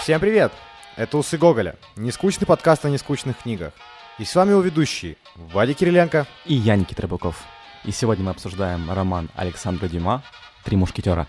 Всем привет! Это «Усы Гоголя», нескучный подкаст о нескучных книгах. И с вами его ведущие Вадик Кириленко и я, Никита. И сегодня мы обсуждаем роман Александра Дюма «Три мушкетера».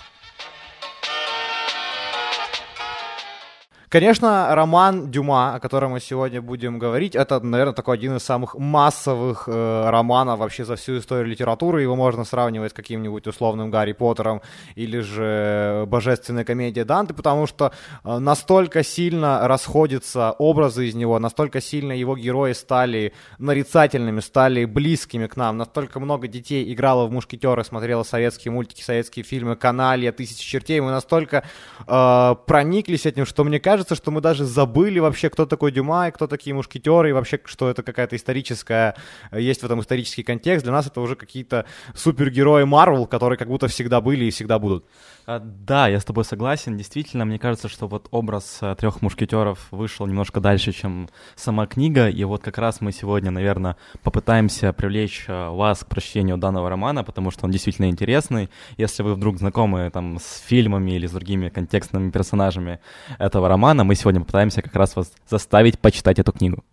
Конечно, роман Дюма, о котором мы сегодня будем говорить, это, наверное, такой один из самых массовых э, романов вообще за всю историю литературы. Его можно сравнивать с каким-нибудь условным Гарри Поттером или же Божественная комедия Данте, потому что э, настолько сильно расходятся образы из него, настолько сильно его герои стали нарицательными, стали близкими к нам, настолько много детей играло в мушкетеры, смотрело советские мультики, советские фильмы, канале, тысячи чертей, мы настолько э, прониклись этим, что мне кажется, кажется, что мы даже забыли вообще, кто такой Дюма и кто такие мушкетеры, и вообще, что это какая-то историческая, есть в этом исторический контекст. Для нас это уже какие-то супергерои Марвел, которые как будто всегда были и всегда будут. А, да, я с тобой согласен. Действительно, мне кажется, что вот образ э, трех мушкетеров вышел немножко дальше, чем сама книга. И вот как раз мы сегодня, наверное, попытаемся привлечь э, вас к прочтению данного романа, потому что он действительно интересный. Если вы вдруг знакомы там с фильмами или с другими контекстными персонажами этого романа, мы сегодня попытаемся как раз вас заставить почитать эту книгу.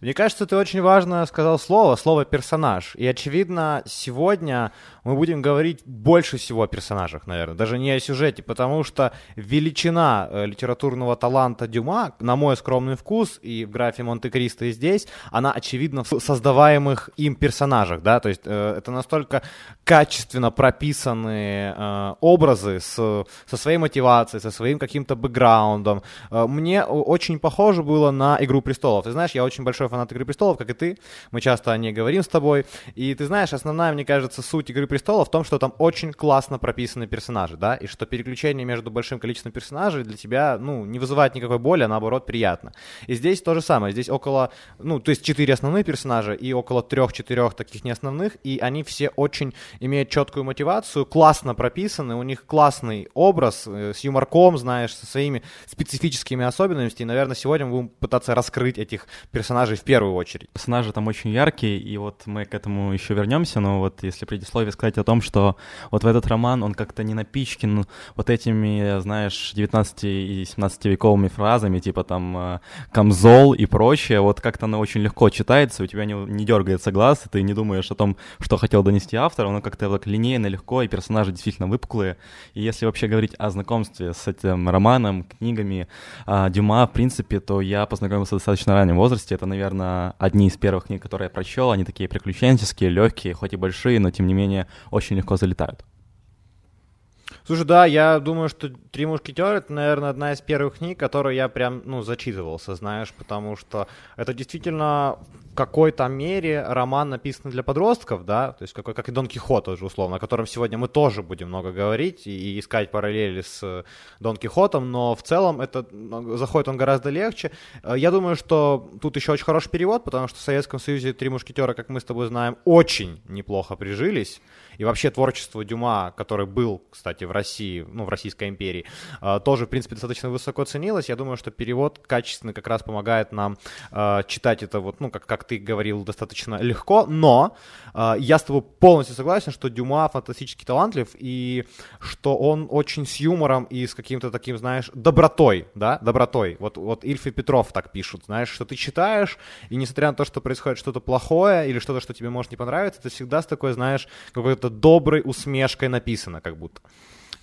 Мне кажется, ты очень важно сказал слово, слово персонаж. И очевидно, сегодня мы будем говорить больше всего о персонажах, наверное, даже не о сюжете, потому что величина э, литературного таланта Дюма, на мой скромный вкус, и в графе Монте-Кристо и здесь, она очевидна в создаваемых им персонажах, да, то есть э, это настолько качественно прописанные э, образы с, со своей мотивацией, со своим каким-то бэкграундом. Мне очень похоже было на «Игру престолов». Ты знаешь, я очень большой фанат «Игры престолов», как и ты, мы часто о ней говорим с тобой, и ты знаешь, основная, мне кажется, суть «Игры престолов» престола» в том, что там очень классно прописаны персонажи, да, и что переключение между большим количеством персонажей для тебя, ну, не вызывает никакой боли, а наоборот приятно. И здесь то же самое, здесь около, ну, то есть четыре основные персонажа и около трех-четырех таких неосновных, и они все очень имеют четкую мотивацию, классно прописаны, у них классный образ, э, с юморком, знаешь, со своими специфическими особенностями, и, наверное, сегодня мы будем пытаться раскрыть этих персонажей в первую очередь. Персонажи там очень яркие, и вот мы к этому еще вернемся, но вот если предисловие сказать сказать о том, что вот в этот роман он как-то не напичкин вот этими, знаешь, 19 и 17 вековыми фразами, типа там э, камзол и прочее, вот как-то оно очень легко читается, у тебя не, не дергается глаз, и ты не думаешь о том, что хотел донести автор, оно как-то так линейно, легко, и персонажи действительно выпуклые. И если вообще говорить о знакомстве с этим романом, книгами э, Дюма, в принципе, то я познакомился в достаточно раннем возрасте. Это, наверное, одни из первых книг, которые я прочел. Они такие приключенческие, легкие, хоть и большие, но тем не менее очень легко залетают. Слушай, да, я думаю, что «Три мушкетера» — это, наверное, одна из первых книг, которую я прям, ну, зачитывался, знаешь, потому что это действительно в какой-то мере роман написан для подростков, да, то есть какой, как и Дон Кихот тоже, условно, о котором сегодня мы тоже будем много говорить и, искать параллели с Дон Кихотом, но в целом это ну, заходит он гораздо легче. Э, я думаю, что тут еще очень хороший перевод, потому что в Советском Союзе «Три мушкетера», как мы с тобой знаем, очень неплохо прижились, и вообще творчество Дюма, который был, кстати, в России, ну, в Российской империи, э, тоже, в принципе, достаточно высоко ценилось. Я думаю, что перевод качественный как раз помогает нам э, читать это вот, ну, как, как ты говорил, достаточно легко, но э, я с тобой полностью согласен, что Дюма фантастически талантлив, и что он очень с юмором и с каким-то таким, знаешь, добротой, да, добротой. Вот, вот Ильф и Петров так пишут, знаешь, что ты читаешь, и несмотря на то, что происходит что-то плохое или что-то, что тебе может не понравиться, ты всегда с такой, знаешь, какой-то доброй усмешкой написано, как будто.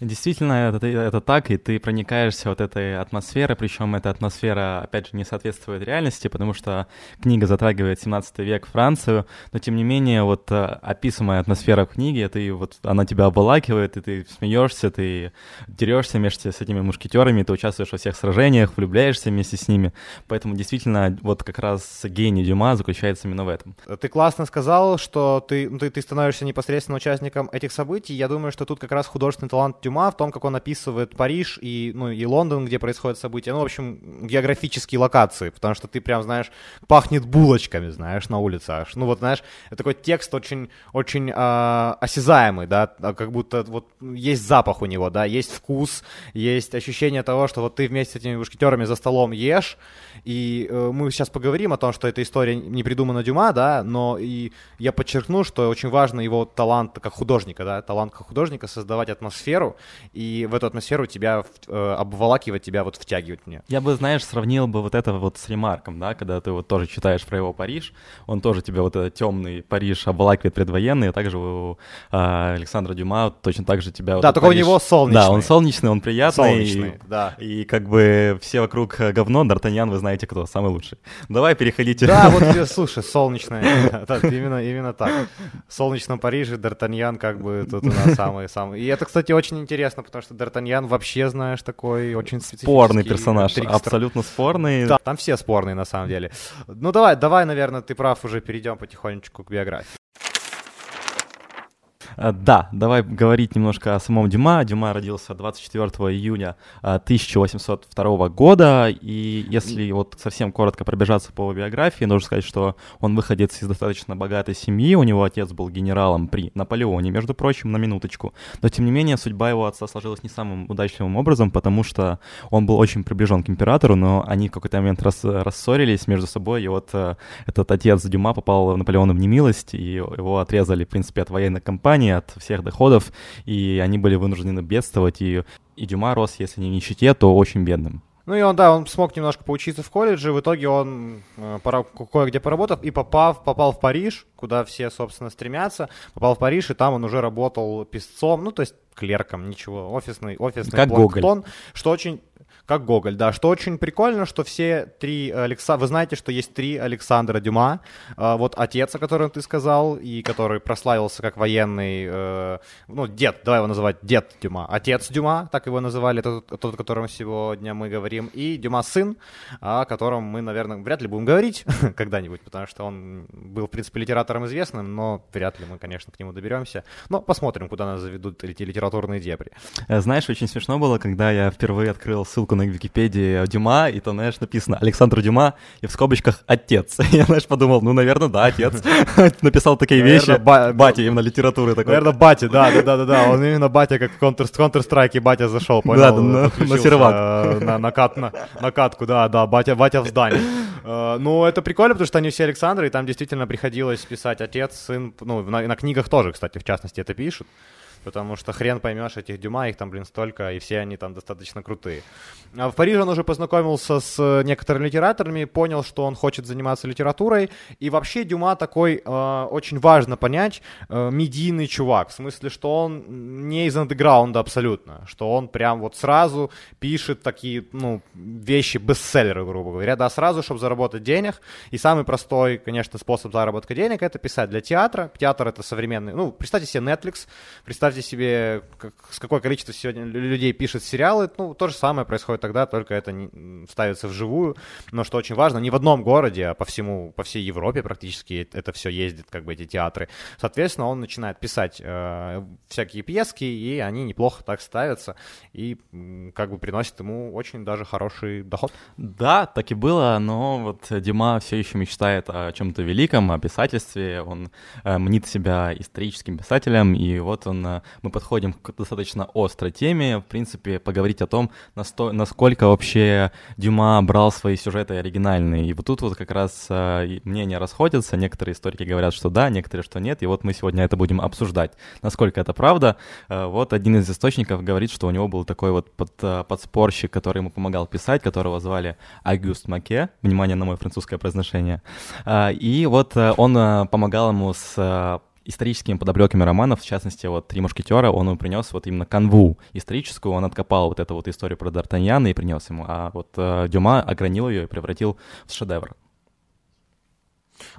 Действительно, это, это так, и ты проникаешься вот этой атмосферой, причем эта атмосфера, опять же, не соответствует реальности, потому что книга затрагивает 17 век Францию, но тем не менее, вот э, описываемая атмосфера в книге, ты, вот, она тебя обволакивает, и ты смеешься, ты дерешься вместе с этими мушкетерами, ты участвуешь во всех сражениях, влюбляешься вместе с ними, поэтому действительно, вот как раз гений Дюма заключается именно в этом. Ты классно сказал, что ты, ты, ты становишься непосредственно участником этих событий, я думаю, что тут как раз художественный талант Дюма в том, как он описывает Париж и, ну, и Лондон, где происходят события. Ну, в общем, географические локации, потому что ты прям, знаешь, пахнет булочками, знаешь, на улицах. Ну, вот, знаешь, это такой текст очень, очень э, осязаемый, да, а как будто вот есть запах у него, да, есть вкус, есть ощущение того, что вот ты вместе с этими мушкетерами за столом ешь, и э, мы сейчас поговорим о том, что эта история не придумана Дюма, да, но и я подчеркну, что очень важно его талант как художника, да, талант как художника создавать атмосферу, атмосферу, и в эту атмосферу тебя э, обволакивать, тебя вот втягивать мне. Я бы, знаешь, сравнил бы вот это вот с Ремарком, да, когда ты вот тоже читаешь про его Париж, он тоже тебя вот этот темный Париж обволакивает предвоенный, а также у э, Александра Дюма точно так же тебя... Да, вот только Париж... у него солнечный. Да, он солнечный, он приятный. Солнечный, и, да. И как бы все вокруг говно, Д'Артаньян, вы знаете кто, самый лучший. Давай переходите. Да, вот, слушай, солнечное, именно, именно так. В солнечном Париже Д'Артаньян как бы тут у нас самый-самый. И это, кстати, очень интересно, потому что Д'Артаньян вообще, знаешь, такой очень Спорный персонаж, трикстер. абсолютно спорный. Да, там все спорные на самом деле. Ну давай, давай, наверное, ты прав, уже перейдем потихонечку к биографии. Э, да, давай говорить немножко о самом Дюма. Дюма родился 24 июня 1802 э, года, и если вот совсем коротко пробежаться по биографии, нужно сказать, что он выходец из достаточно богатой семьи, у него отец был генералом при Наполеоне, между прочим, на минуточку. Но, тем не менее, судьба его отца сложилась не самым удачливым образом, потому что он был очень приближен к императору, но они в какой-то момент рас рассорились между собой, и вот э, этот отец Дюма попал в Наполеона в немилость, и его отрезали, в принципе, от военной кампании, от всех доходов, и они были вынуждены бедствовать, и, и Дюма рос, если не в нищете, то очень бедным. Ну и он, да, он смог немножко поучиться в колледже, в итоге он э, кое-где поработал и попав, попал в Париж, куда все, собственно, стремятся, попал в Париж, и там он уже работал писцом, ну то есть клерком, ничего, офисный, офисный как Гоголь. что очень как Гоголь, да. Что очень прикольно, что все три Алекса... Вы знаете, что есть три Александра Дюма. Э, вот отец, о котором ты сказал, и который прославился как военный... Э, ну, дед, давай его называть дед Дюма. Отец Дюма, так его называли, тот, тот о котором сегодня мы говорим. И Дюма сын, о котором мы, наверное, вряд ли будем говорить когда-нибудь, потому что он был, в принципе, литератором известным, но вряд ли мы, конечно, к нему доберемся. Но посмотрим, куда нас заведут эти литературные дебри. Э, знаешь, очень смешно было, когда я впервые открыл ссылку на Википедии Дюма, и там, знаешь, написано Александр Дюма, и в скобочках отец. Я, знаешь, подумал, ну, наверное, да, отец. Написал такие вещи. Батя именно литературы такой. Наверное, батя, да, да, да, да. Он именно батя, как в Counter-Strike батя зашел, понял? Да, на сервак. Э, на катку, да, да, батя в здании. Э, ну, это прикольно, потому что они все Александры, и там действительно приходилось писать отец, сын, ну, на книгах тоже, кстати, в частности, это пишут потому что хрен поймешь этих Дюма, их там, блин, столько, и все они там достаточно крутые. А в Париже он уже познакомился с некоторыми литераторами, понял, что он хочет заниматься литературой, и вообще Дюма такой, э, очень важно понять, э, медийный чувак, в смысле, что он не из андеграунда абсолютно, что он прям вот сразу пишет такие, ну, вещи, бестселлеры, грубо говоря, да, сразу, чтобы заработать денег, и самый простой, конечно, способ заработка денег — это писать для театра, театр — это современный, ну, представьте себе Netflix, представьте представьте себе, как, с какое количество сегодня людей пишет сериалы. Ну, то же самое происходит тогда, только это не, ставится вживую. Но что очень важно, не в одном городе, а по всему, по всей Европе практически это все ездит, как бы эти театры. Соответственно, он начинает писать э, всякие пьески, и они неплохо так ставятся, и как бы приносят ему очень даже хороший доход. Да, так и было, но вот Дима все еще мечтает о чем-то великом, о писательстве. Он э, мнит себя историческим писателем, и вот он э, мы подходим к достаточно острой теме, в принципе, поговорить о том, насколько вообще Дюма брал свои сюжеты оригинальные. И вот тут вот как раз э, мнения расходятся, некоторые историки говорят, что да, некоторые, что нет, и вот мы сегодня это будем обсуждать, насколько это правда. Э, вот один из источников говорит, что у него был такой вот под, э, подспорщик, который ему помогал писать, которого звали Агюст Маке, внимание на мое французское произношение, и вот он помогал ему с историческими подоплеками романов, в частности, вот «Три мушкетера», он ему принес вот именно канву историческую, он откопал вот эту вот историю про Д'Артаньяна и принес ему, а вот э, Дюма огранил ее и превратил в шедевр.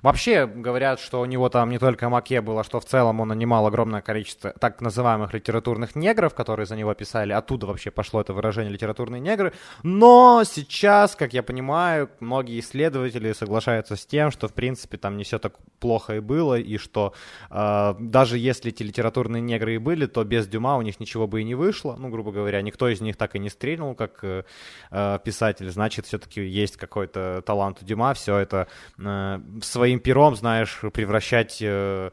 Вообще говорят, что у него там не только Маке было, что в целом он нанимал огромное количество так называемых литературных негров, которые за него писали. Оттуда вообще пошло это выражение «литературные негры». Но сейчас, как я понимаю, многие исследователи соглашаются с тем, что в принципе там не все так плохо и было, и что э, даже если эти литературные негры и были, то без Дюма у них ничего бы и не вышло. Ну, грубо говоря, никто из них так и не стрельнул, как э, э писатель. Значит, все-таки есть какой-то талант у Дюма, все это э, своим пером, знаешь, превращать, э,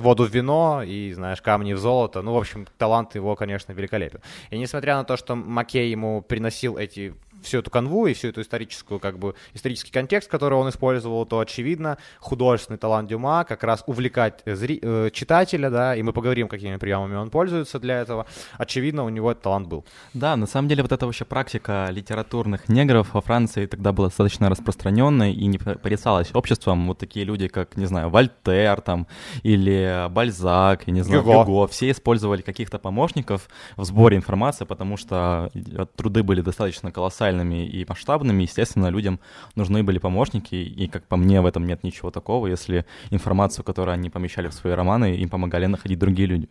воду в вино и, знаешь, камни в золото. Ну, в общем, талант его, конечно, великолепен. И несмотря на то, что Маккей ему приносил эти всю эту канву и всю эту историческую, как бы, исторический контекст, который он использовал, то, очевидно, художественный талант Дюма как раз увлекать зри... э, читателя, да, и мы поговорим, какими приемами он пользуется для этого. Очевидно, у него этот талант был. Да, на самом деле вот эта вообще практика литературных негров во Франции тогда была достаточно распространенной и не порицалась обществом. Вот такие люди, как, не знаю, Вольтер там, или Бальзак, я не знаю, Гюго. Гюго, все использовали каких-то помощников в сборе информации, потому что труды были достаточно колоссальными и масштабными, естественно, людям нужны были помощники, и, как по мне, в этом нет ничего такого, если информацию, которую они помещали в свои романы, им помогали находить другие люди.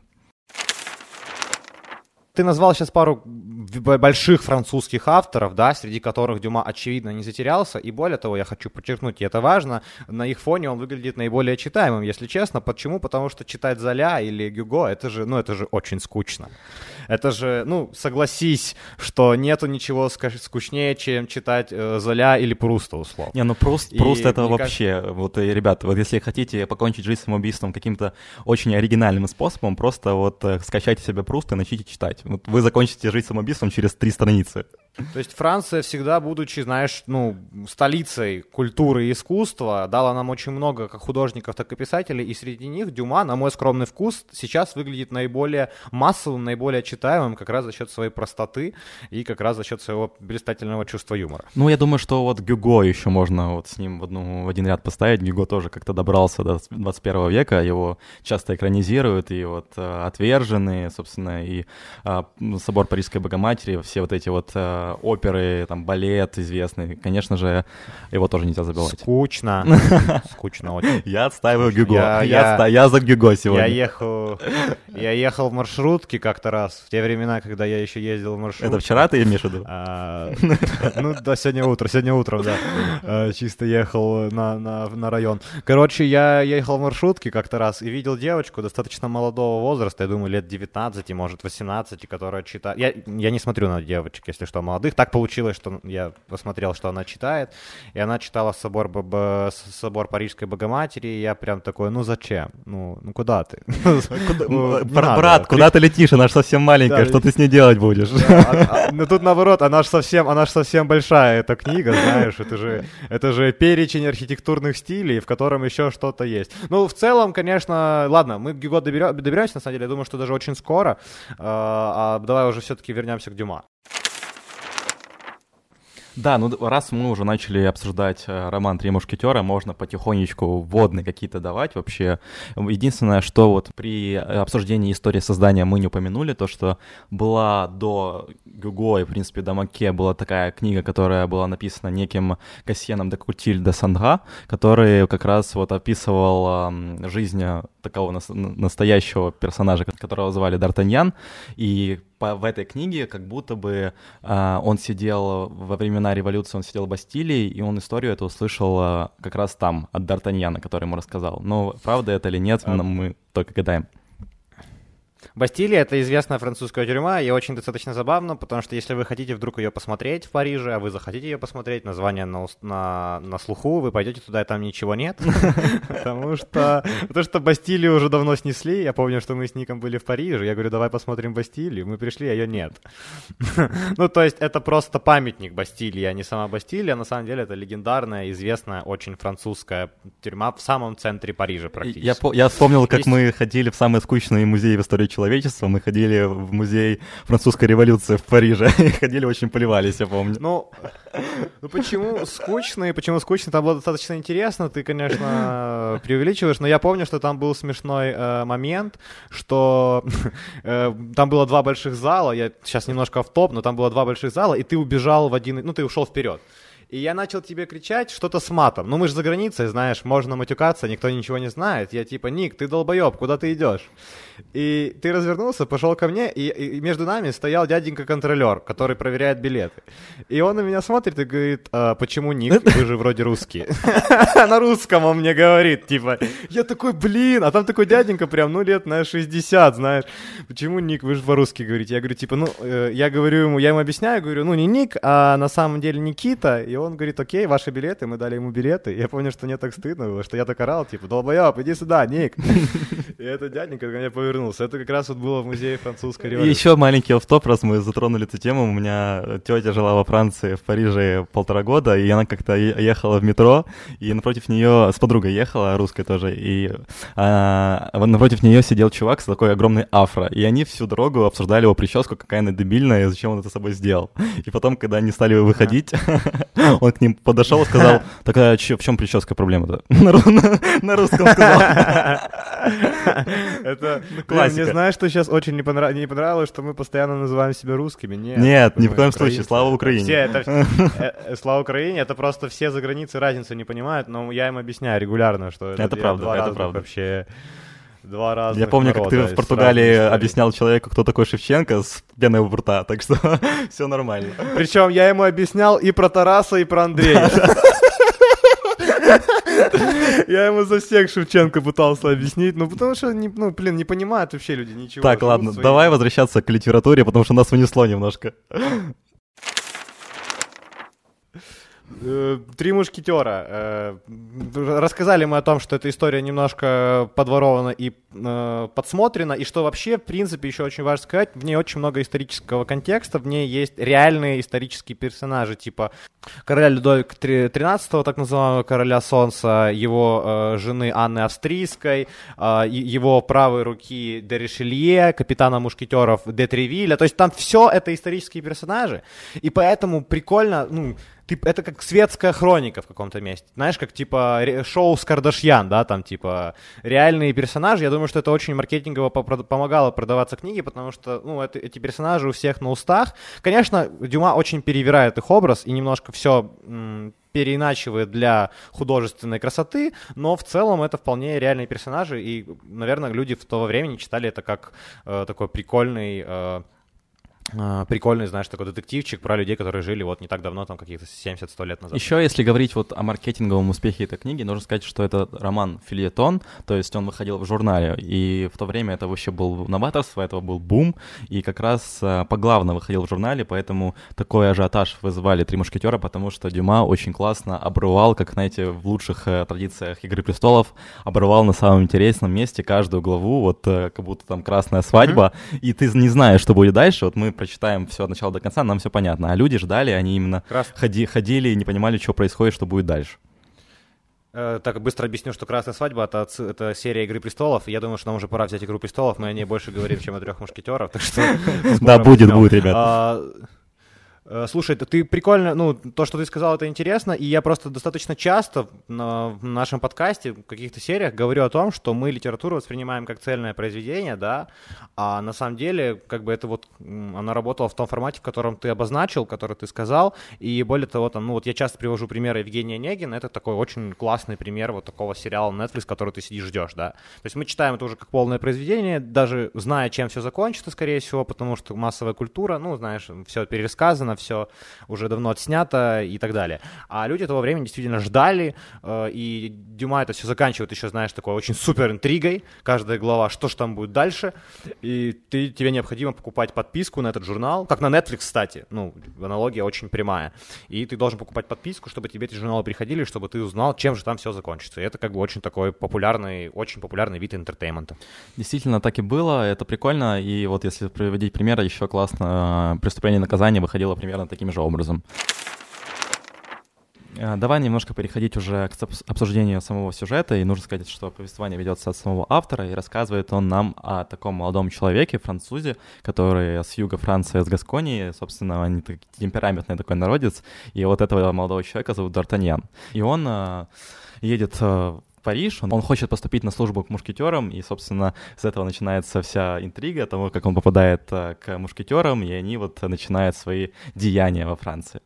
Ты назвал сейчас пару больших французских авторов, да, среди которых Дюма, очевидно, не затерялся. И более того, я хочу подчеркнуть, и это важно, на их фоне он выглядит наиболее читаемым, если честно. Почему? Потому что читать Золя или Гюго, это же, ну, это же очень скучно. Это же, ну, согласись, что нету ничего скучнее, чем читать э, Золя или Пруста, условно. Не, ну Пруст, Пруст это вообще, кажется... вот, э, ребята, вот если хотите покончить жизнь самоубийством каким-то очень оригинальным способом, просто вот э, скачайте себе Пруста и начните читать. Вот вы закончите жить самоубийством через три страницы. То есть Франция всегда, будучи, знаешь, ну, столицей культуры и искусства, дала нам очень много как художников, так и писателей, и среди них Дюма, на мой скромный вкус, сейчас выглядит наиболее массовым, наиболее читаемым как раз за счет своей простоты и как раз за счет своего блистательного чувства юмора. Ну, я думаю, что вот Гюго еще можно вот с ним в, одну, в один ряд поставить. Гюго тоже как-то добрался до 21 века, его часто экранизируют, и вот э, «Отверженные», собственно, и э, «Собор Парижской Богоматери», все вот эти вот э, оперы, там, балет известный. Конечно же, его тоже нельзя забывать. Скучно. Скучно очень. Я отстаиваю Гюго. Я, я, я за Гюго сегодня. Я ехал, я ехал в маршрутке как-то раз, в те времена, когда я еще ездил в маршрутке. Это вчера ты имеешь в виду? А, ну, да, сегодня утро, сегодня утром, да. А, чисто ехал на, на, на район. Короче, я ехал в маршрутке как-то раз и видел девочку достаточно молодого возраста, я думаю, лет 19, может, 18, которая читает... Я, я не смотрю на девочек, если что, молодых молодых. Так получилось, что я посмотрел, что она читает, и она читала собор, Б... собор Парижской Богоматери, и я прям такой, ну зачем? Ну, ну куда ты? Ну, брат, куда ты летишь? Она же совсем маленькая, что ты с ней делать будешь? А, а, ну тут наоборот, она же совсем, она же совсем большая, эта книга, знаешь, это же, это же перечень архитектурных стилей, в котором еще что-то есть. Ну, в целом, конечно, ладно, мы Гюго доберемся, на самом деле, я думаю, что даже очень скоро, а давай уже все-таки вернемся к Дюма. Да, ну раз мы уже начали обсуждать э, роман «Три мушкетера», можно потихонечку вводные какие-то давать вообще. Единственное, что вот при обсуждении истории создания мы не упомянули, то, что была до Гюго и, в принципе, до Маке была такая книга, которая была написана неким Кассиеном де Кутиль де Сандра, который как раз вот описывал жизнь такого настоящего персонажа, которого звали Д'Артаньян, и по, в этой книге как будто бы э, он сидел во времена революции, он сидел в Бастилии, и он историю эту услышал э, как раз там, от Д'Артаньяна, который ему рассказал. Но правда это или нет, а... мы только гадаем. Бастилия — это известная французская тюрьма, и очень достаточно забавно, потому что если вы хотите вдруг ее посмотреть в Париже, а вы захотите ее посмотреть, название на, на, на слуху, вы пойдете туда, и там ничего нет, потому что, потому что Бастилию уже давно снесли, я помню, что мы с Ником были в Париже, я говорю, давай посмотрим Бастилию, мы пришли, а ее нет. Ну, то есть это просто памятник Бастилии, а не сама Бастилия, на самом деле это легендарная, известная, очень французская тюрьма в самом центре Парижа практически. Я, вспомнил, как мы ходили в самый скучный музей в истории человека, человечества. Мы ходили в музей французской революции в Париже. Ходили, очень поливались, я помню. Ну, ну почему скучно и почему скучно? Там было достаточно интересно. Ты, конечно, преувеличиваешь, но я помню, что там был смешной э, момент, что э, там было два больших зала. Я сейчас немножко в топ, но там было два больших зала, и ты убежал в один, ну ты ушел вперед. И я начал тебе кричать что-то с матом. Ну, мы же за границей, знаешь, можно матюкаться, никто ничего не знает. Я типа, Ник, ты долбоеб, куда ты идешь? И ты развернулся, пошел ко мне, и, и между нами стоял дяденька-контролер, который проверяет билеты. И он на меня смотрит и говорит, а, почему Ник, вы же вроде русские. На русском он мне говорит, типа, я такой, блин, а там такой дяденька прям, ну, лет на 60, знаешь. Почему Ник, вы же по-русски говорите? Я говорю, типа, ну, э, я говорю ему, я ему объясняю, говорю, ну, не Ник, а на самом деле Никита. И он говорит, окей, ваши билеты, мы дали ему билеты. Я помню, что мне так стыдно было, что я так орал, типа, долбоеб, иди сюда, Ник. И этот дяденька ко мне повернулся. Это как раз вот было в музее французской революции. Еще маленький офф-топ, раз мы затронули эту тему. У меня тетя жила во Франции, в Париже полтора года, и она как-то ехала в метро, и напротив нее, с подругой ехала, русской тоже, и а, напротив нее сидел чувак с такой огромной афро, и они всю дорогу обсуждали его прическу, какая она дебильная, и зачем он это с собой сделал. И потом, когда они стали выходить, он к ним подошел и сказал, такая, в чем прическа проблема-то? На русском сказал. Это классика. Мне знаешь, что сейчас очень не понравилось, что мы постоянно называем себя русскими? Нет. Нет, ни в коем случае. Слава Украине. Все это, э, э, слава Украине, это просто все за границей разницу не понимают, но я им объясняю регулярно, что это правда, это правда. вообще два раза. Я помню, как ты в Португалии объяснял человеку, кто такой Шевченко с пеной у рта, так что все нормально. Причем я ему объяснял и про Тараса, и про Андрея. Я ему за всех Шевченко пытался объяснить, ну потому что, ну, блин, не понимают вообще люди ничего. Так, ладно, давай возвращаться к литературе, потому что нас унесло немножко. Э, Три мушкетера. Э, рассказали мы о том, что эта история немножко подворована и э, подсмотрена, и что вообще, в принципе, еще очень важно сказать, в ней очень много исторического контекста, в ней есть реальные исторические персонажи, типа короля Людовика XIII, так называемого короля Солнца, его жены Анны Австрийской, его правой руки де Ришелье, капитана мушкетеров де Тревиля, то есть там все это исторические персонажи, и поэтому прикольно, ну, ты, это как светская хроника в каком-то месте. Знаешь, как типа шоу с Кардашьян, да, там типа реальные персонажи. Я думаю, что это очень маркетингово помогало продаваться книги, потому что, ну, это, эти персонажи у всех на устах. Конечно, Дюма очень перевирает их образ и немножко все переиначивает для художественной красоты, но в целом это вполне реальные персонажи, и, наверное, люди в то время читали это как э, такой прикольный э, прикольный, знаешь, такой детективчик про людей, которые жили вот не так давно, там каких-то 70-100 лет назад. Еще, если говорить вот о маркетинговом успехе этой книги, нужно сказать, что это роман фильетон, то есть он выходил в журнале, и в то время это вообще был новаторство, этого был бум, и как раз а, поглавно выходил в журнале, поэтому такой ажиотаж вызывали «Три мушкетера», потому что Дюма очень классно обрывал, как, знаете, в лучших э, традициях «Игры престолов», обрывал на самом интересном месте каждую главу, вот э, как будто там красная свадьба, mm-hmm. и ты не знаешь, что будет дальше, вот мы прочитаем все от начала до конца, нам все понятно. А люди ждали, они именно ходи, ходили и не понимали, что происходит, что будет дальше. Э, так, быстро объясню, что «Красная свадьба» это, — это серия «Игры престолов». Я думаю, что нам уже пора взять «Игру престолов». Мы о ней больше говорим, чем о «Трех мушкетерах». Так что... Да, будет, будет, ребята. Э, слушай, ты прикольно, ну, то, что ты сказал, это интересно, и я просто достаточно часто на, в нашем подкасте, в каких-то сериях говорю о том, что мы литературу воспринимаем как цельное произведение, да, а на самом деле, как бы это вот, она работала в том формате, в котором ты обозначил, который ты сказал, и более того, там, ну, вот я часто привожу примеры Евгения Негина, это такой очень классный пример вот такого сериала Netflix, который ты сидишь, ждешь, да. То есть мы читаем это уже как полное произведение, даже зная, чем все закончится, скорее всего, потому что массовая культура, ну, знаешь, все пересказано, все уже давно отснято и так далее. А люди того времени действительно ждали, э, и Дюма это все заканчивает еще, знаешь, такой очень супер интригой, каждая глава, что же там будет дальше, и ты, тебе необходимо покупать подписку на этот журнал, как на Netflix, кстати, ну, аналогия очень прямая, и ты должен покупать подписку, чтобы тебе эти журналы приходили, чтобы ты узнал, чем же там все закончится. И это как бы очень такой популярный, очень популярный вид entertainment а. Действительно, так и было, это прикольно, и вот если приводить примеры, еще классно «Преступление и наказание» выходило примерно таким же образом. Э, давай немножко переходить уже к обсуждению самого сюжета, и нужно сказать, что повествование ведется от самого автора, и рассказывает он нам о таком молодом человеке, французе, который с юга Франции, с Гасконии, собственно, они темпераментный такой народец, и вот этого молодого человека зовут Д'Артаньян. И он э, едет э, Париж, он, он хочет поступить на службу к мушкетерам, и, собственно, с этого начинается вся интрига того, как он попадает э, к мушкетерам, и они вот начинают свои деяния во Франции.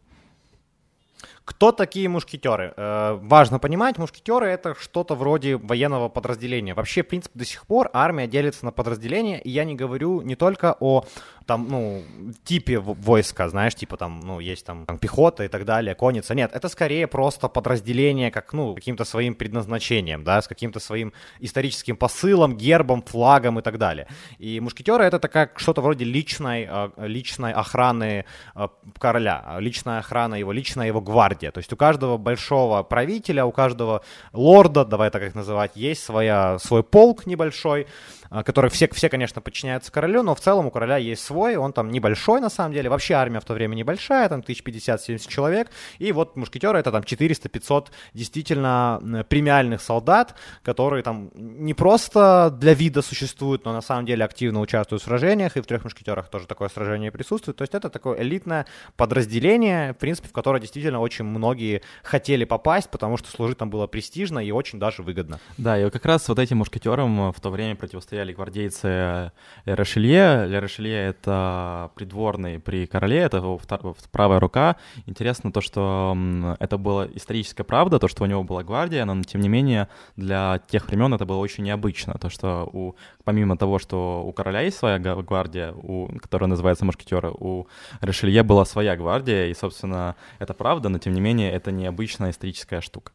Кто такие мушкетеры? Э, важно понимать, мушкетеры это что-то вроде военного подразделения. Вообще, в принципе, до сих пор армия делится на подразделения, и я не говорю не только о там, ну, типе войска, знаешь, типа там, ну, есть там, там пехота и так далее, конница. Нет, это скорее просто подразделение, как, ну, каким-то своим предназначением, да, с каким-то своим историческим посылом, гербом, флагом и так далее. И мушкетеры это такая что-то вроде личной, а, личной охраны а, короля, личная охрана его, личная его гвардия. То есть у каждого большого правителя, у каждого лорда, давай так их называть, есть своя, свой полк небольшой, а, который все, все, конечно, подчиняются королю, но в целом у короля есть свой, он там небольшой на самом деле, вообще армия в то время небольшая, там 1050-70 человек, и вот мушкетеры это там 400-500 действительно премиальных солдат, которые там не просто для вида существуют, но на самом деле активно участвуют в сражениях, и в трех мушкетерах тоже такое сражение присутствует, то есть это такое элитное подразделение, в принципе, в которое действительно очень многие хотели попасть, потому что служить там было престижно и очень даже выгодно. Да, и как раз вот этим мушкетерам в то время противостояли стояли гвардейцы Ле Рошелье. Ле Рошелье — это придворный при короле, это его правая рука. Интересно то, что это была историческая правда, то, что у него была гвардия, но тем не менее для тех времен это было очень необычно. То, что у, помимо того, что у короля есть своя гвардия, у, которая называется мушкетеры, у Рошелье была своя гвардия, и, собственно, это правда, но тем не менее это необычная историческая штука.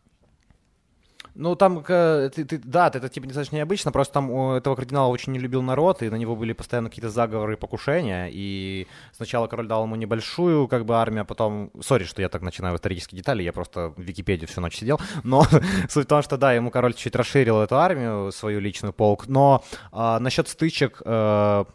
Ну, там, ты, ты, да, это типа достаточно необычно, просто там этого кардинала очень не любил народ, и на него были постоянно какие-то заговоры и покушения, и сначала король дал ему небольшую, как бы, армию, а потом... Сори, что я так начинаю в исторические детали, я просто в Википедию всю ночь сидел, но суть в том, что, да, ему король чуть расширил эту армию, свою личную полк, но а, насчет стычек а,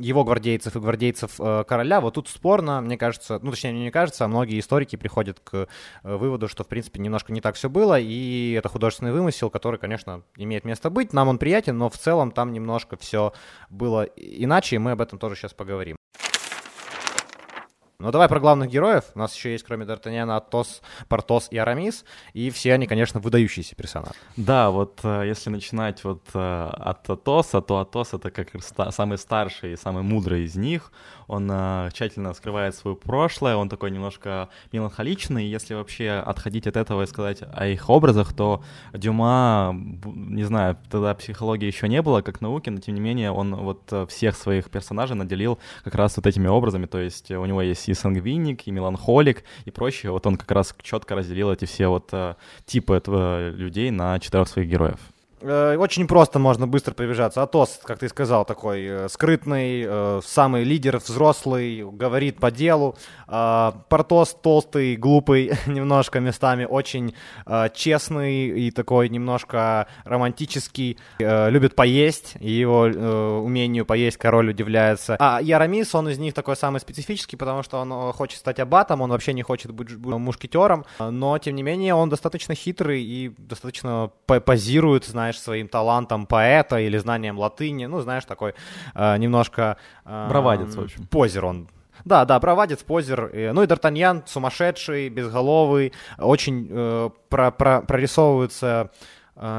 его гвардейцев и гвардейцев а, короля, вот тут спорно, мне кажется, ну, точнее, мне кажется, а многие историки приходят к э, выводу, что, в принципе, немножко не так все было, и это художественное художественный вымысел, который, конечно, имеет место быть. Нам он приятен, но в целом там немножко все было иначе, и мы об этом тоже сейчас поговорим. Ну давай про главных героев. У нас еще есть, кроме Д'Артаньяна, Атос, Портос и Арамис. И все они, конечно, выдающиеся персонажи. Да, вот э, если начинать вот э, от Атоса, то Атос это как самый старший и самый мудрый из них. Он э, тщательно скрывает свое прошлое, он такой немножко меланхоличный. Если вообще отходить от этого и сказать о их образах, то Дюма, не знаю, тогда психологии еще не было как науки, но тем не менее он вот всех своих персонажей наделил как раз вот этими образами. То есть у него есть и сангвиник, и меланхолик, и прочее. Вот он как раз четко разделил эти все вот э, типы этого людей на четырех своих героев. Э, очень просто можно быстро пробежаться. Атос, как ты сказал, такой э, скрытный, э, самый лидер, взрослый, говорит по делу. Портос толстый, глупый немножко местами, очень честный и такой немножко романтический. Любит поесть, его умению поесть король удивляется. А Ярамис, он из них такой самый специфический, потому что он хочет стать аббатом, он вообще не хочет быть мушкетером, но тем не менее он достаточно хитрый и достаточно позирует, знаешь, знаешь, своим талантом поэта или знанием латыни, ну, знаешь, такой э, немножко... Э, Бравадец, в общем. Позер он да, да, бровадец, позер. Ну и Д'Артаньян сумасшедший, безголовый. Очень э, про, про, прорисовываются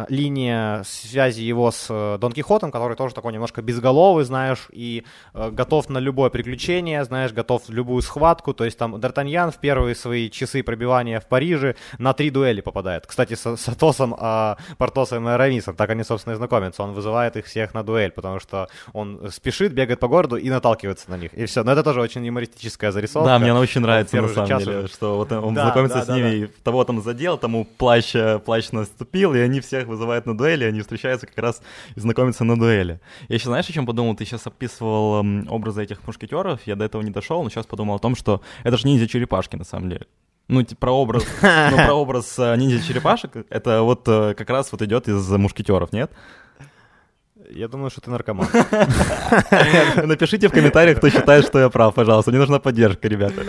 линия связи его с э, Дон Кихотом, который тоже такой немножко безголовый, знаешь, и э, готов на любое приключение, знаешь, готов в любую схватку. То есть там Д'Артаньян в первые свои часы пробивания в Париже на три дуэли попадает. Кстати, с, с Атосом, а, Портосом и Арамисом, так они, собственно, и знакомятся. Он вызывает их всех на дуэль, потому что он спешит, бегает по городу и наталкивается на них. И все. Но это тоже очень юмористическая зарисовка. Да, мне она очень нравится, на самом деле, что вот он да, знакомится да, с да, ними, да. и того там задел, тому плащ, плащ наступил, и они всех вызывают на дуэли, они встречаются как раз и знакомятся на дуэли. Я еще, знаешь, о чем подумал? Ты сейчас описывал образы этих мушкетеров, я до этого не дошел, но сейчас подумал о том, что это же ниндзя-черепашки на самом деле. Ну, типа, про образ, ну, про образ э, ниндзя-черепашек, это вот э, как раз вот идет из мушкетеров, нет? Я думаю, что ты наркоман. Напишите в комментариях, кто считает, что я прав, пожалуйста. Мне нужна поддержка, ребята.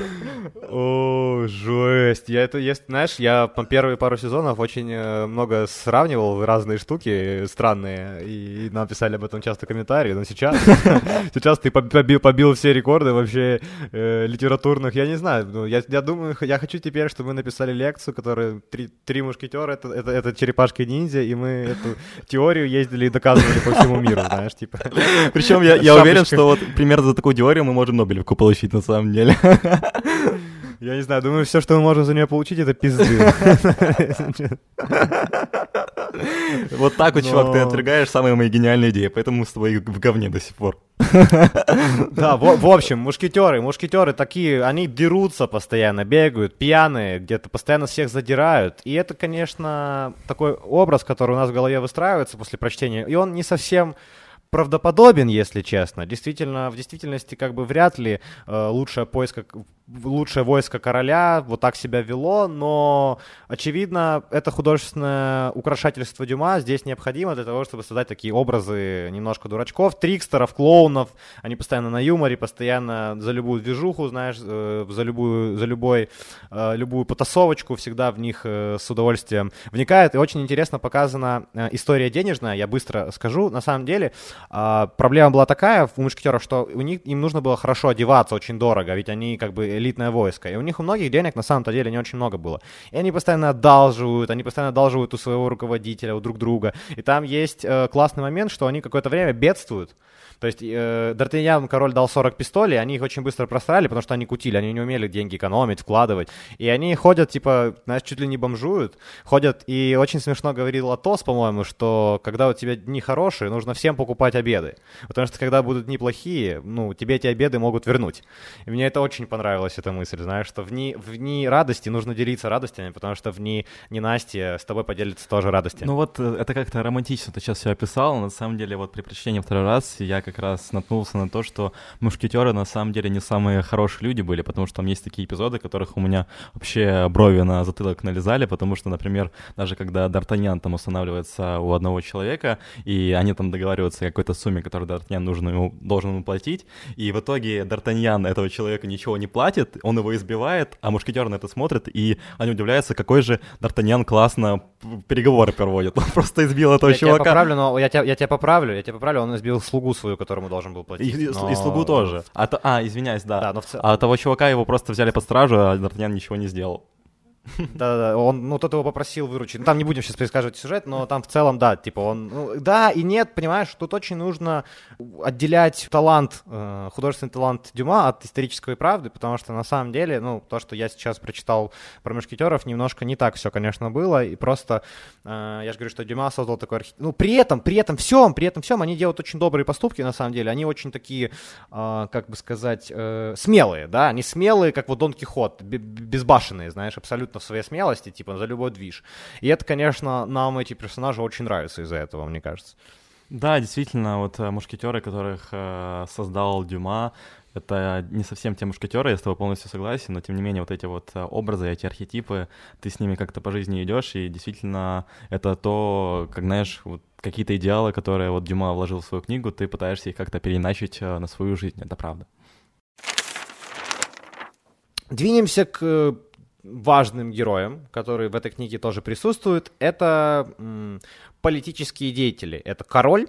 О, жесть. Я это, есть, знаешь, я по первые пару сезонов очень э, много сравнивал разные штуки странные, и нам писали об этом часто комментарии, но сейчас, сейчас ты побил, побил все рекорды вообще э, литературных, я не знаю, ну, я, я думаю, я хочу теперь, чтобы мы написали лекцию, которая три, три мушкетера, это, это, это черепашки-ниндзя, и мы эту теорию ездили и доказывали по всему миру, знаешь, типа. Причем я, я уверен, что вот примерно за такую теорию мы можем Нобелевку получить на самом деле. Я не знаю, думаю, все, что мы можем за нее получить, это пизды. Вот так вот, чувак, ты отвергаешь самые мои гениальные идеи, поэтому мы с тобой в говне до сих пор. Да, в, общем, мушкетеры, мушкетеры такие, они дерутся постоянно, бегают, пьяные, где-то постоянно всех задирают. И это, конечно, такой образ, который у нас в голове выстраивается после прочтения, и он не совсем правдоподобен, если честно. Действительно, в действительности как бы вряд ли э, лучшее поиск лучшее войско короля вот так себя вело, но, очевидно, это художественное украшательство Дюма здесь необходимо для того, чтобы создать такие образы немножко дурачков, трикстеров, клоунов. Они постоянно на юморе, постоянно за любую движуху, знаешь, э, за любую, за любой, э, любую потасовочку всегда в них э, с удовольствием вникают. И очень интересно показана история денежная, я быстро скажу. На самом деле, а, проблема была такая у мушкетеров, что у них, им нужно было хорошо одеваться, очень дорого, ведь они как бы элитное войско. И у них у многих денег на самом-то деле не очень много было. И они постоянно одалживают, они постоянно одалживают у своего руководителя, у друг друга. И там есть э, классный момент, что они какое-то время бедствуют. То есть э, Д'Артаньян король дал 40 пистолей, они их очень быстро просрали, потому что они кутили, они не умели деньги экономить, вкладывать. И они ходят, типа, знаешь, чуть ли не бомжуют, ходят, и очень смешно говорил Атос, по-моему, что когда у тебя дни хорошие, нужно всем покупать обеды. Потому что когда будут дни плохие, ну, тебе эти обеды могут вернуть. И мне это очень понравилась эта мысль, знаешь, что в дни, в дни радости нужно делиться радостями, потому что в дни ненастья с тобой поделится тоже радостями. Ну вот э, это как-то романтично ты сейчас все описал, на самом деле вот при прочтении второй раз я как раз наткнулся на то, что мушкетеры на самом деле не самые хорошие люди были, потому что там есть такие эпизоды, которых у меня вообще брови на затылок налезали, потому что, например, даже когда Д'Артаньян там устанавливается у одного человека, и они там договариваются о какой-то сумме, которую Д'Артаньян нужно ему, должен ему платить, и в итоге Д'Артаньян этого человека ничего не платит, он его избивает, а мушкетер на это смотрит, и они удивляются, какой же Д'Артаньян классно переговоры проводит. Он просто избил этого я чувака. Тебя поправлю, но я тебя, я тебя поправлю, я тебя поправлю, он избил слугу свою, которому должен был платить. И, но... и слугу тоже. А, а извиняюсь, да. да но в цел... А того чувака его просто взяли под стражу, а Д'Артаньян ничего не сделал. Да-да-да, он, ну, тот его попросил выручить. Ну, там не будем сейчас пересказывать сюжет, но там в целом, да, типа он, ну, да и нет, понимаешь, тут очень нужно отделять талант, э, художественный талант Дюма от исторической правды, потому что на самом деле, ну, то, что я сейчас прочитал про мушкетеров, немножко не так все, конечно, было, и просто, э, я же говорю, что Дюма создал такой архитектур, ну, при этом, при этом всем, при этом всем, они делают очень добрые поступки, на самом деле, они очень такие, э, как бы сказать, э, смелые, да, они смелые, как вот Дон Кихот, безбашенные, знаешь, абсолютно в своей смелости, типа, за любой движ. И это, конечно, нам эти персонажи очень нравятся из-за этого, мне кажется. Да, действительно, вот э, мушкетеры, которых э, создал Дюма, это не совсем те мушкетеры, я с тобой полностью согласен, но тем не менее вот эти вот э, образы, эти архетипы, ты с ними как-то по жизни идешь, и действительно это то, как знаешь, вот какие-то идеалы, которые вот Дюма вложил в свою книгу, ты пытаешься их как-то переначить э, на свою жизнь, это правда. Двинемся к важным героем, который в этой книге тоже присутствует, это политические деятели. Это король,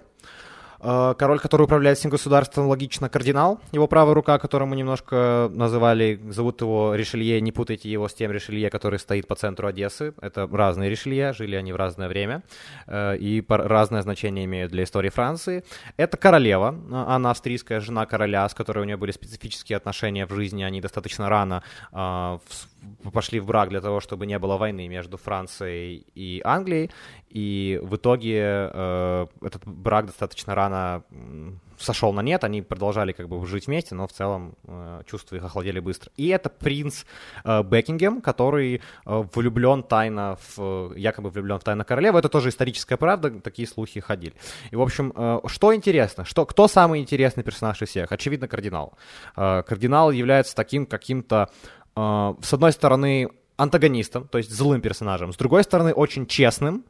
Э, король, который управляет всем государством, логично, кардинал, его правая рука, которую мы немножко называли, зовут его Ришелье, не путайте его с тем Ришелье, который стоит по центру Одессы. Это разные Ришелье, жили они в разное время э, и разное значение имеют для истории Франции. Это королева, она австрийская жена короля, с которой у нее были специфические отношения в жизни, они достаточно рано э, пошли в брак для того, чтобы не было войны между Францией и Англией, и в итоге э, этот брак достаточно рано сошел на нет, они продолжали как бы жить вместе, но в целом э, чувства их охладели быстро. И это принц э, Бекингем, который э, влюблен тайно в, якобы влюблен в тайну королеву, это тоже историческая правда, такие слухи ходили. И, в общем, э, что интересно, что, кто самый интересный персонаж из всех? Очевидно, кардинал. Э, кардинал является таким каким-то э, с одной стороны, антагонистом, то есть злым персонажем, с другой стороны, очень честным,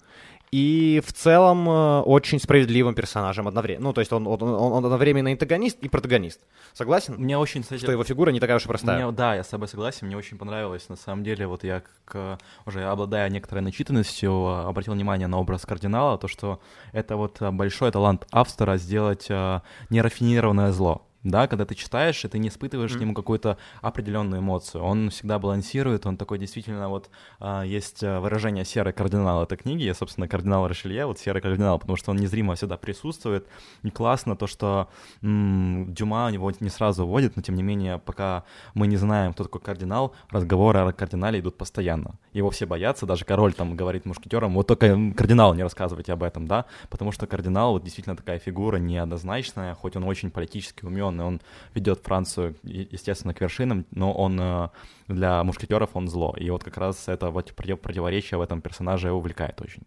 и в целом э, очень справедливым персонажем одновременно. Ну, то есть он, он, он одновременно антагонист и протагонист. Согласен? Мне очень, кстати... Что его фигура не такая уж и простая. Мне, да, я с тобой согласен. Мне очень понравилось. На самом деле, вот я, как, уже обладая некоторой начитанностью, обратил внимание на образ кардинала, то, что это вот большой талант автора сделать э, нерафинированное зло. Да, когда ты читаешь, и ты не испытываешь mm-hmm. к нему какую-то определенную эмоцию. Он всегда балансирует, он такой действительно вот а, есть э, выражение серый кардинал этой книги, я, собственно, кардинал Ришелье, вот серый кардинал, потому что он незримо всегда присутствует. И классно то, что м- Дюма его не сразу вводит, но тем не менее, пока мы не знаем, кто такой кардинал, разговоры о кардинале идут постоянно. Его все боятся, даже король там говорит мушкетерам, вот только кардинал не рассказывайте об этом, да, потому что кардинал вот действительно такая фигура неоднозначная, хоть он очень политически умен, и он ведет Францию, естественно, к вершинам, но он э, для мушкетеров он зло. И вот как раз это вот противоречие в этом персонаже увлекает очень.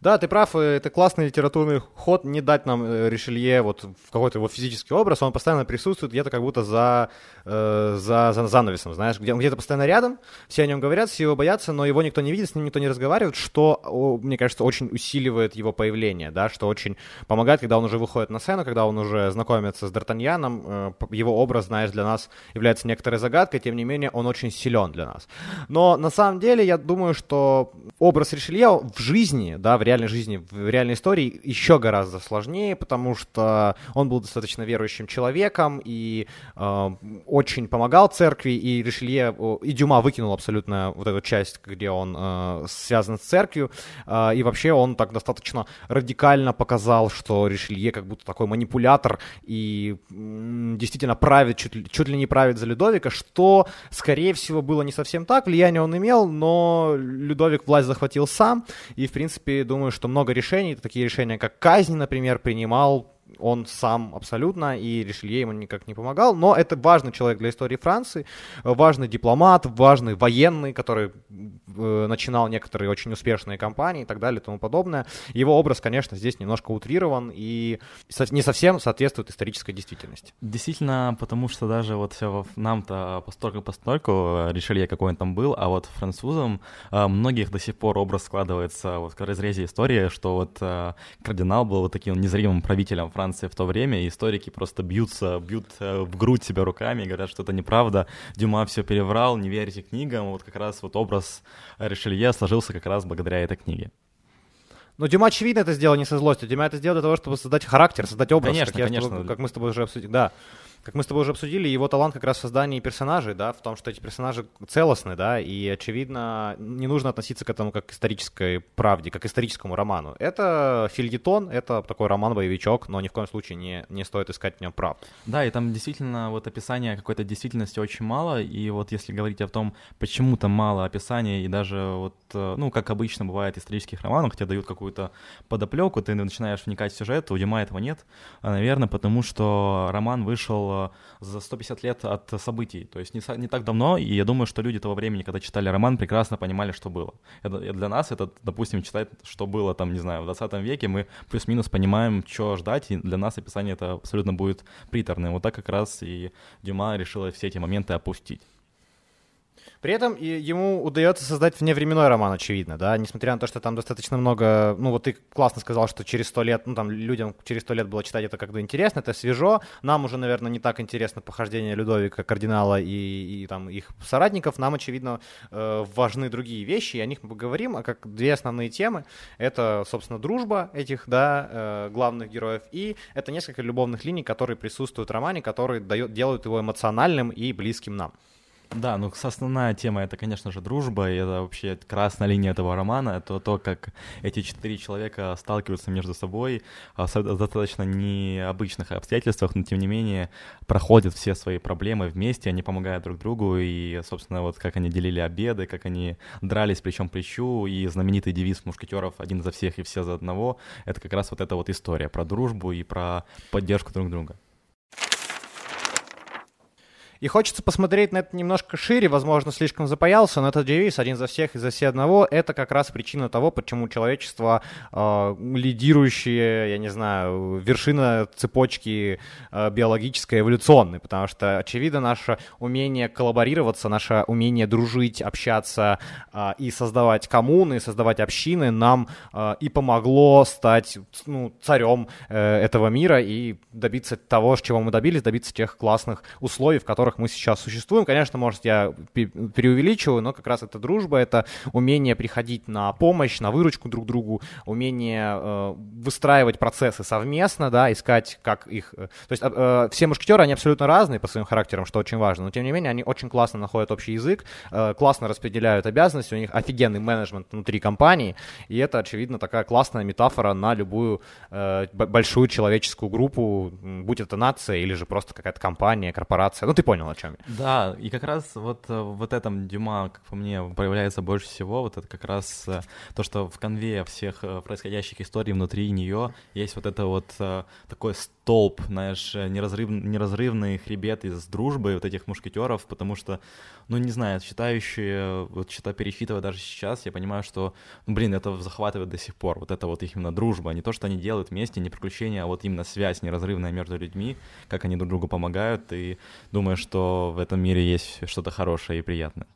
Да, ты прав, это классный литературный ход, не дать нам э, Ришелье вот в какой-то его физический образ, он постоянно присутствует где-то как будто за, э, за, за занавесом, знаешь, где где-то постоянно рядом, все о нем говорят, все его боятся, но его никто не видит, с ним никто не разговаривает, что, мне кажется, очень усиливает его появление, да, что очень помогает, когда он уже выходит на сцену, когда он уже знакомится с Д'Артаньяном, э, его образ, знаешь, для нас является некоторой загадкой, тем не менее, он очень силен для нас. Но на самом деле я думаю, что образ Ришелье в жизни, да, в реальной жизни, в реальной истории еще гораздо сложнее, потому что он был достаточно верующим человеком и э, очень помогал церкви, и Ришелье, и Дюма выкинул абсолютно вот эту часть, где он э, связан с церковью, э, и вообще он так достаточно радикально показал, что Ришелье как будто такой манипулятор и м, действительно правит, чуть ли, чуть ли не правит за Людовика, что, скорее всего, было не совсем так, влияние он имел, но Людовик власть захватил сам, и, в принципе, думаю, что много решений, такие решения, как казнь, например, принимал он сам абсолютно, и Ришелье ему никак не помогал, но это важный человек для истории Франции, важный дипломат, важный военный, который э, начинал некоторые очень успешные кампании и так далее и тому подобное. Его образ, конечно, здесь немножко утрирован и не совсем соответствует исторической действительности. Действительно, потому что даже вот все нам-то постольку постольку э, Ришелье какой он там был, а вот французам э, многих до сих пор образ складывается вот в разрезе истории, что вот э, кардинал был вот таким незримым правителем Франции, Франции в то время, и историки просто бьются, бьют э, в грудь себя руками, говорят, что это неправда, Дюма все переврал, не верите книгам, вот как раз вот образ Ришелье сложился как раз благодаря этой книге. Но Дюма, очевидно, это сделал не со злостью. Дюма это сделал для того, чтобы создать характер, создать образ. Конечно, как, конечно. Тобой, как мы с тобой уже обсудили. Да как мы с тобой уже обсудили, его талант как раз в создании персонажей, да, в том, что эти персонажи целостны, да, и, очевидно, не нужно относиться к этому как к исторической правде, как к историческому роману. Это фильетон, это такой роман-боевичок, но ни в коем случае не, не стоит искать в нем правду. Да, и там действительно вот описания какой-то действительности очень мало, и вот если говорить о том, почему там мало описания, и даже вот, э, ну, как обычно бывает в исторических романах, хотя дают какую-то подоплеку, ты начинаешь вникать в сюжет, у Дима этого нет, а, наверное, потому что роман вышел за 150 лет от событий. То есть не, не так давно, и я думаю, что люди того времени, когда читали роман, прекрасно понимали, что было. Это, для нас это, допустим, читать, что было там, не знаю, в 20 веке, мы плюс-минус понимаем, что ждать, и для нас описание это абсолютно будет приторным. Вот так как раз и Дюма решила все эти моменты опустить. При этом ему удается создать вневременной роман, очевидно, да, несмотря на то, что там достаточно много, ну вот ты классно сказал, что через сто лет, ну там людям через сто лет было читать это как бы интересно, это свежо, нам уже, наверное, не так интересно похождение Людовика, кардинала и, и там их соратников, нам, очевидно, э, важны другие вещи, и о них мы поговорим, а как две основные темы, это, собственно, дружба этих, да, э, главных героев, и это несколько любовных линий, которые присутствуют в романе, которые дают, делают его эмоциональным и близким нам. Да, ну основная тема это, конечно же, дружба, и это вообще красная линия этого романа, это то, как эти четыре человека сталкиваются между собой в достаточно необычных обстоятельствах, но тем не менее проходят все свои проблемы вместе, они помогают друг другу, и, собственно, вот как они делили обеды, как они дрались плечом к плечу, и знаменитый девиз мушкетеров «один за всех и все за одного», это как раз вот эта вот история про дружбу и про поддержку друг друга. И хочется посмотреть на это немножко шире, возможно, слишком запаялся, но этот девиз «один за всех и за все одного» — это как раз причина того, почему человечество э, лидирующее, я не знаю, вершина цепочки э, биологической, эволюционной, потому что, очевидно, наше умение коллаборироваться, наше умение дружить, общаться э, и создавать коммуны, создавать общины нам э, и помогло стать ну, царем э, этого мира и добиться того, чего мы добились, добиться тех классных условий, в которых которых мы сейчас существуем. Конечно, может, я преувеличиваю, но как раз это дружба, это умение приходить на помощь, на выручку друг другу, умение э, выстраивать процессы совместно, да, искать, как их... Э, то есть э, э, все мушкетеры, они абсолютно разные по своим характерам, что очень важно, но тем не менее они очень классно находят общий язык, э, классно распределяют обязанности, у них офигенный менеджмент внутри компании, и это, очевидно, такая классная метафора на любую э, большую человеческую группу, будь это нация или же просто какая-то компания, корпорация. Ну, ты понял, о чем я. Да, и как раз вот, э, вот этом Дюма, как по мне, проявляется больше всего, вот это как раз э, то, что в конве всех э, происходящих историй внутри нее есть вот это вот такой столб, знаешь, неразрыв, неразрывный хребет из дружбы вот этих мушкетеров, потому что, ну, не знаю, читающие, вот читая, пересчитывая даже сейчас, я понимаю, что, ну, блин, это захватывает до сих пор, вот это вот их именно дружба, не то, что они делают вместе, не приключения, а вот именно связь неразрывная между людьми, как они друг другу помогают, и думаю, что в этом мире есть что-то хорошее и приятное.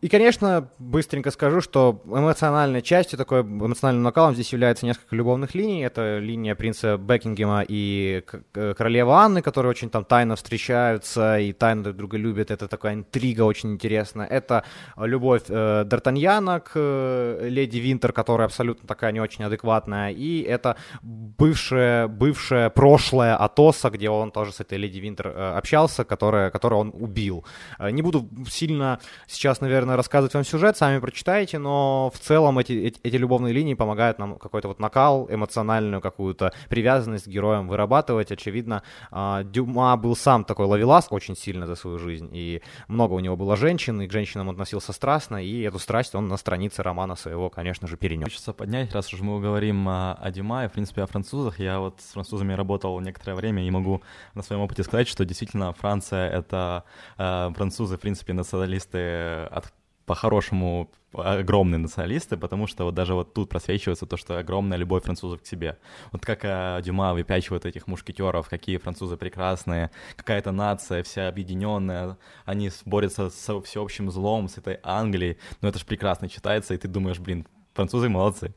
И, конечно, быстренько скажу, что эмоциональной частью, такой эмоциональным накалом здесь является несколько любовных линий. Это линия принца Бекингема и королевы Анны, которые очень там тайно встречаются и тайно друг друга любят. Это такая интрига очень интересная. Это любовь э, Д'Артаньяна к э, леди Винтер, которая абсолютно такая не очень адекватная. И это бывшее, бывшее прошлое Атоса, где он тоже с этой леди Винтер э, общался, которая, которую он убил. Э, не буду сильно сейчас, наверное, наверное, рассказывать вам сюжет, сами прочитаете, но в целом эти, эти, любовные линии помогают нам какой-то вот накал, эмоциональную какую-то привязанность к героям вырабатывать. Очевидно, а, Дюма был сам такой ловелас очень сильно за свою жизнь, и много у него было женщин, и к женщинам относился страстно, и эту страсть он на странице романа своего, конечно же, перенес. Хочется поднять, раз уж мы говорим о, о Дюма и, в принципе, о французах. Я вот с французами работал некоторое время и могу на своем опыте сказать, что действительно Франция — это э, французы, в принципе, националисты от по-хорошему огромные националисты, потому что вот даже вот тут просвечивается то, что огромная любовь французов к себе. Вот как э, Дюма выпячивает этих мушкетеров, какие французы прекрасные, какая-то нация вся объединенная, они борются с всеобщим злом, с этой Англией, но это же прекрасно читается, и ты думаешь, блин, французы молодцы.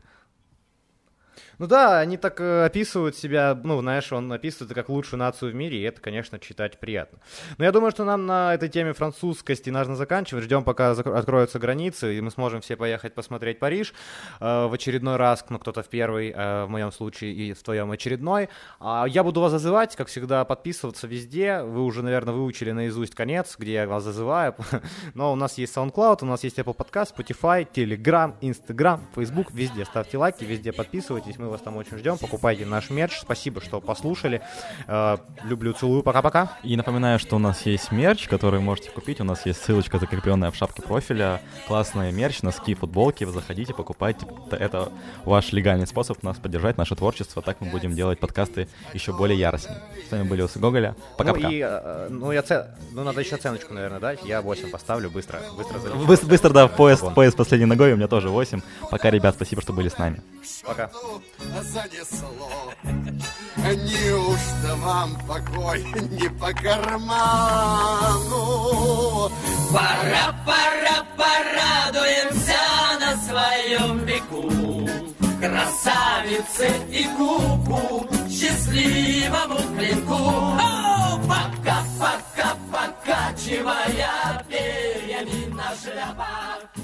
Ну да, они так э, описывают себя, ну, знаешь, он описывает как лучшую нацию в мире, и это, конечно, читать приятно. Но я думаю, что нам на этой теме французскости нужно заканчивать. Ждем, пока откроются границы, и мы сможем все поехать посмотреть Париж э, в очередной раз, ну, кто-то в первый, э, в моем случае, и в твоем очередной. А я буду вас зазывать, как всегда, подписываться везде. Вы уже, наверное, выучили наизусть конец, где я вас зазываю. Но у нас есть SoundCloud, у нас есть Apple Podcast, Spotify, Telegram, Instagram, Facebook. Везде ставьте лайки, везде подписывайтесь. Мы мы вас там очень ждем. Покупайте наш мерч. Спасибо, что послушали. Э, люблю, целую. Пока-пока. И напоминаю, что у нас есть мерч, который можете купить. У нас есть ссылочка, закрепленная в шапке профиля. Классная мерч, носки, футболки. Вы заходите, покупайте. Это ваш легальный способ нас поддержать, наше творчество. Так мы будем делать подкасты еще более яростнее. С вами были Усы Гоголя. Пока-пока. Ну, и, э, ну, я ц... ну, надо еще оценочку, наверное, дать. Я 8 поставлю быстро. Быстро, быстро, быстро да, поезд, поезд последней ногой. У меня тоже 8. Пока, ребят, спасибо, что были с нами. Пока занесло. Неужто вам покой не по карману? Пора, пора, порадуемся на своем веку. Красавице и куку, счастливому клинку. О, пока, пока, покачивая перьями на шляпах.